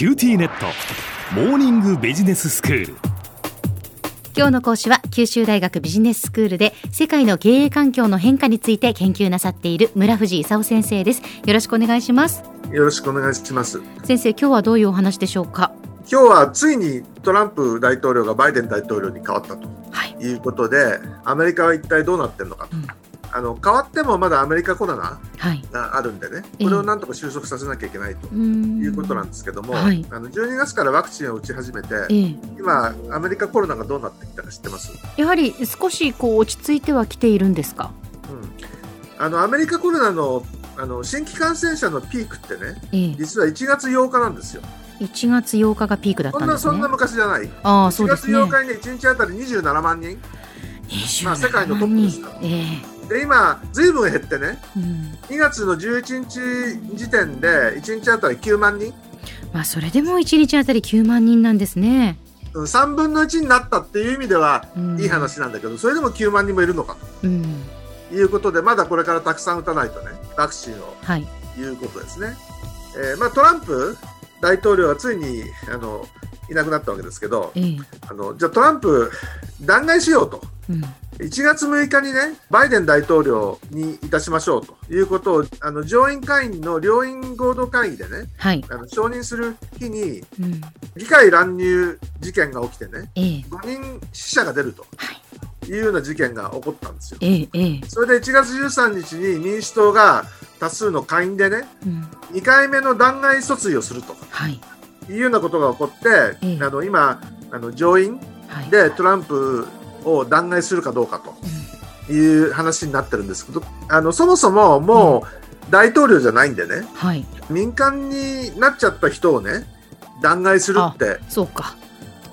QTnet。モーニングビジネススクール。今日の講師は九州大学ビジネススクールで世界の経営環境の変化について研究なさっている村藤勲先生です。よろしくお願いします。よろしくお願いします。先生今日はどういうお話でしょうか？今日はついにトランプ大統領がバイデン大統領に変わったとい。うことで、はい、アメリカは一体どうなってるのかと、うんあの変わってもまだアメリカコロナがあるんでね、はい、これをなんとか収束させなきゃいけないということなんですけども、はい、あの12月からワクチンを打ち始めて、今、アメリカコロナがどうなってきたか知ってます？やはり少しこう落ち着いてはきているんですか、うん、あのアメリカコロナのあの新規感染者のピークってね、実は1月8日なんですよ。1月8日がピークだったんです、ね、そんな昔じゃない。あそうですね、1月8日に、ね、1日あたり27万人。まあ、世界のトップですから。えーで今、ずいぶん減ってね、うん、2月の11日時点で1日あたり9万人。まあ、それでも1日あたり9万人なんですね。3分の1になったっていう意味ではいい話なんだけど、うん、それでも9万人もいるのか。と、うん、いうことでまだこれからたくさん打たないとねワクチンを、はい、いうことですね。えーまあ、トランプ大統領はついにあのいなくなったわけですけど、えー、あのじゃあトランプ弾劾しようと。うん1月6日にね、バイデン大統領にいたしましょうということを、あの上院会員の両院合同会議でね、はい、あの承認する日に、うん、議会乱入事件が起きてね、えー、5人死者が出ると。い。うような事件が起こったんですよ。えー、それで1月13日に民主党が多数の下院でね、うん、2回目の弾劾訴追をすると、はい、いうようなことが起こって、えー、あの今あの上院でトランプを弾劾するかどうかという話になってるんですけど、あのそもそももう大統領じゃないんでね、はい、民間になっちゃった人をね弾劾するってそうか。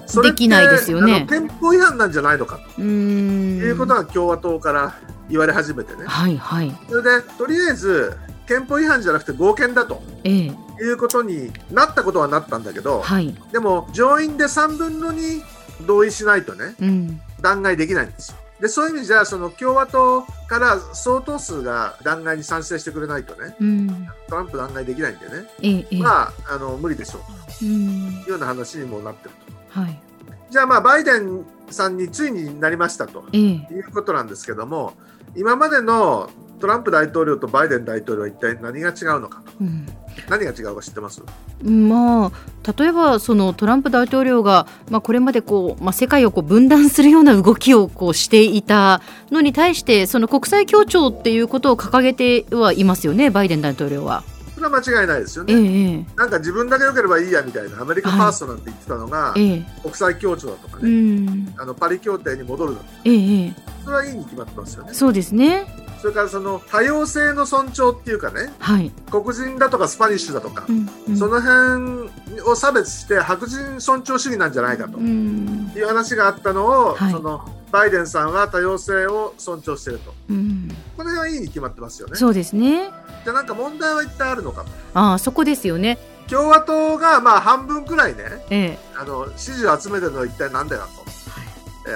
それできないですよね。憲法違反なんじゃないのかということが共和党から言われ始めてね、はいはい、それでとりあえず憲法違反じゃなくて合憲だと、ええ、いうことになったことはなったんだけど、はい、でも上院で3分の2同意しないとね、うん、弾劾できないんですよ。でそういう意味じゃその共和党から相当数が弾劾に賛成してくれないとね、うん、トランプ弾劾できないんでね、ええ、まああの無理でしょう。というような話にもなってると。はい、じゃあまあバイデンさんについになりましたということなんですけども、今までのトランプ大統領とバイデン大統領は一体何が違うのかと、うん、何が違うか知ってます？まあ、例えばそのトランプ大統領が、まあ、これまでこう、まあ、世界をこう分断するような動きをこうしていたのに対してその国際協調っていうことを掲げてはいますよねバイデン大統領は。それは間違いないですよね、ええ、なんか自分だけ良ければいいやみたいなアメリカファーストなんて言ってたのが、はい、国際協調だとかね、あのパリ協定に戻るだとか、え、それはいいに決まってますよね。そうですねそれからその多様性の尊重っていうかね、はい、黒人だとかスパニッシュだとか、うんうん、その辺を差別して白人尊重主義なんじゃないかという話があったのを、はい、そのバイデンさんは多様性を尊重していると、うん、この辺はいいに決まってますよね。そうですね。じゃあなんか問題は一体あるのかああそこですよね。共和党がまあ半分くらいね、ええ、あの支持を集めてるのは一体なんだよと。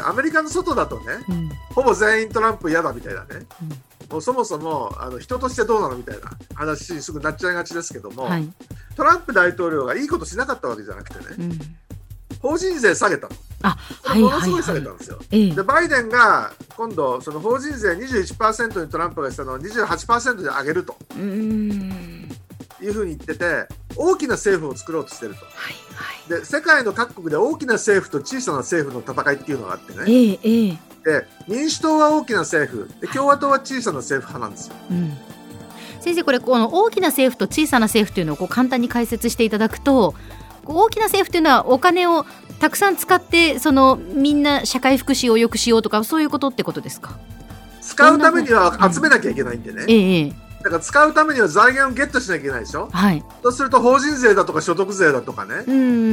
アメリカの外だとね、うん、ほぼ全員トランプ嫌だみたいなね、うん、もうそもそもあの人としてどうなのみたいな話にすぐなっちゃいがちですけども、はい、トランプ大統領がいいことしなかったわけじゃなくてね、うん、法人税下げたの。あものすごい下げたんですよ。はいはいはい、でバイデンが今度その法人税21%にトランプがしたのを28%で上げると。うん。いうふうに言ってて大きな政府を作ろうとしてると、はいはい、で世界の各国で大きな政府と小さな政府の戦いっていうのがあってね、えーえー、で民主党は大きな政府で共和党は小さな政府派なんですよ。うん。先生これこの大きな政府と小さな政府というのをこう簡単に解説していただくと大きな政府というのはお金をたくさん使ってそのみんな社会福祉を良くしようとかそういうことってことですか？使うためには集めなきゃいけないんでね、うん、ええ、だから使うためには財源をゲットしなきゃいけないでしょ？はい。そうすると法人税だとか所得税だとかね、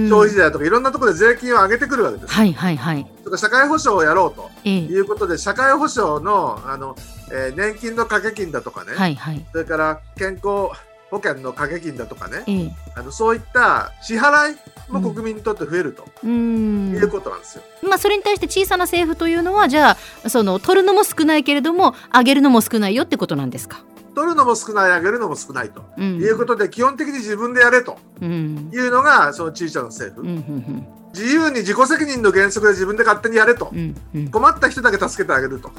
消費税だとかいろんなところで税金を上げてくるわけです。はいはいはい。とか社会保障をやろうということで、え社会保障のあの、えー、年金の掛け金だとかね、はいはい、それから健康保険の掛け金だとかね、えあのそういった支払いも国民にとって増えると、うん、いうことなんですよ。まあ、それに対して小さな政府というのはじゃあその取るのも少ないけれども上げるのも少ないよってことなんですか？取るのも少ない上げるのも少ないと、うん、いうことで基本的に自分でやれと。いうのがその小さな政府、うん、自由に自己責任の原則で自分で勝手にやれと、困った人だけ助けてあげると。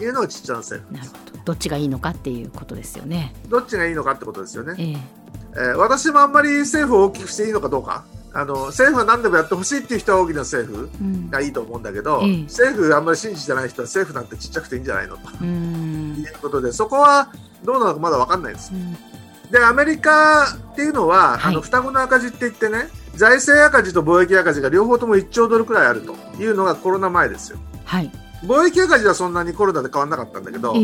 いうのがちっちゃな政府なるほど。どっちがいいのかっていうことですよね。どっちがいいのかってことですよね、えー、えー、私もあんまり政府を大きくしていいのかどうか。あの政府は何でもやってほしいっていう人は大きな政府がいいと思うんだけど、うん、政府あんまり信じてない人は政府なんてちっちゃくていいんじゃないのと。いうことでそこはどうなのかまだ分かんないです。うん、でアメリカっていうのは、はい、あの双子の赤字って言ってね財政赤字と貿易赤字が両方とも1兆ドルくらいあるというのがコロナ前ですよ。はい、貿易赤字はそんなにコロナで変わらなかったんだけど、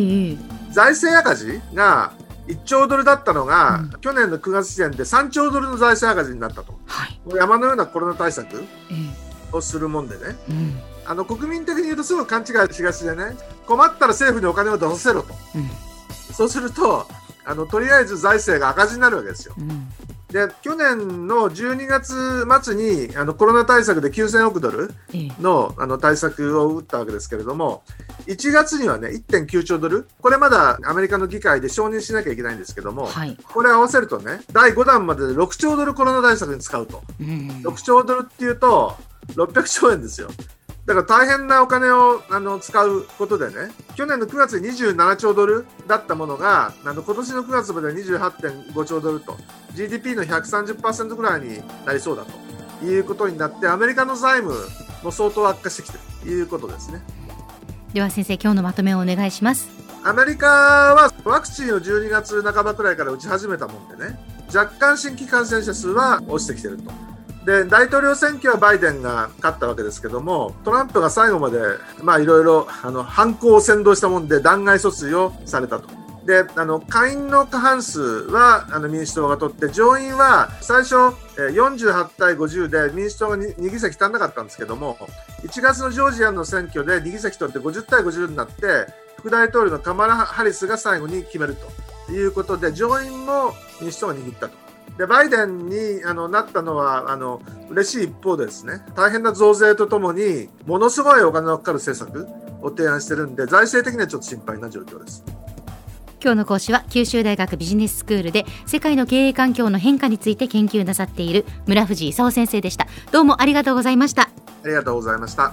財政赤字が1兆ドルだったのが、うん、去年の9月時点で3兆ドルの財政赤字になったと、はい、もう山のようなコロナ対策をするもんでね、うん、あの国民的に言うとすぐ勘違いしがちでね困ったら政府にお金を出させろと、うん、そうするとあのとりあえず財政が赤字になるわけですよ。で去年の12月末にあのコロナ対策で9000億ドルの,、あの対策を打ったわけですけれども1月にはね1.9兆ドル。これまだアメリカの議会で承認しなきゃいけないんですけども、はい、これ合わせるとね第5弾までで6兆ドルコロナ対策に使うと、うん、6兆ドルっていうと600兆円ですよ。だから大変なお金をあの使うことでね、去年の9月に27兆ドルだったものが、あの今年の9月まで28.5兆ドルと、GDP の130%ぐらいになりそうだということになって、アメリカの財務も相当悪化してきているということですね。では先生、今日のまとめをお願いします。アメリカはワクチンを12月半ばくらいから打ち始めたもんでね、若干新規感染者数は落ちてきてると。で大統領選挙はバイデンが勝ったわけですけどもトランプが最後までいろいろ犯行を先導したもんで弾劾訴追をされたと。であの下院の過半数はあの民主党が取って上院は最初48対50で民主党が 2, 2議席足んなかったんですけども1月のジョージアの選挙で2議席取って50対50になって副大統領のカマラ・ハリスが最後に決めるということで上院も民主党が握ったと。でバイデンにあのなったのはあの嬉しい一方でですね大変な増税とともにものすごいお金のかかる政策を提案してるんで財政的にはちょっと心配な状況です。今日の講師は九州大学ビジネススクールで世界の経営環境の変化について研究なさっている村藤勲先生でした。どうもありがとうございました。ありがとうございました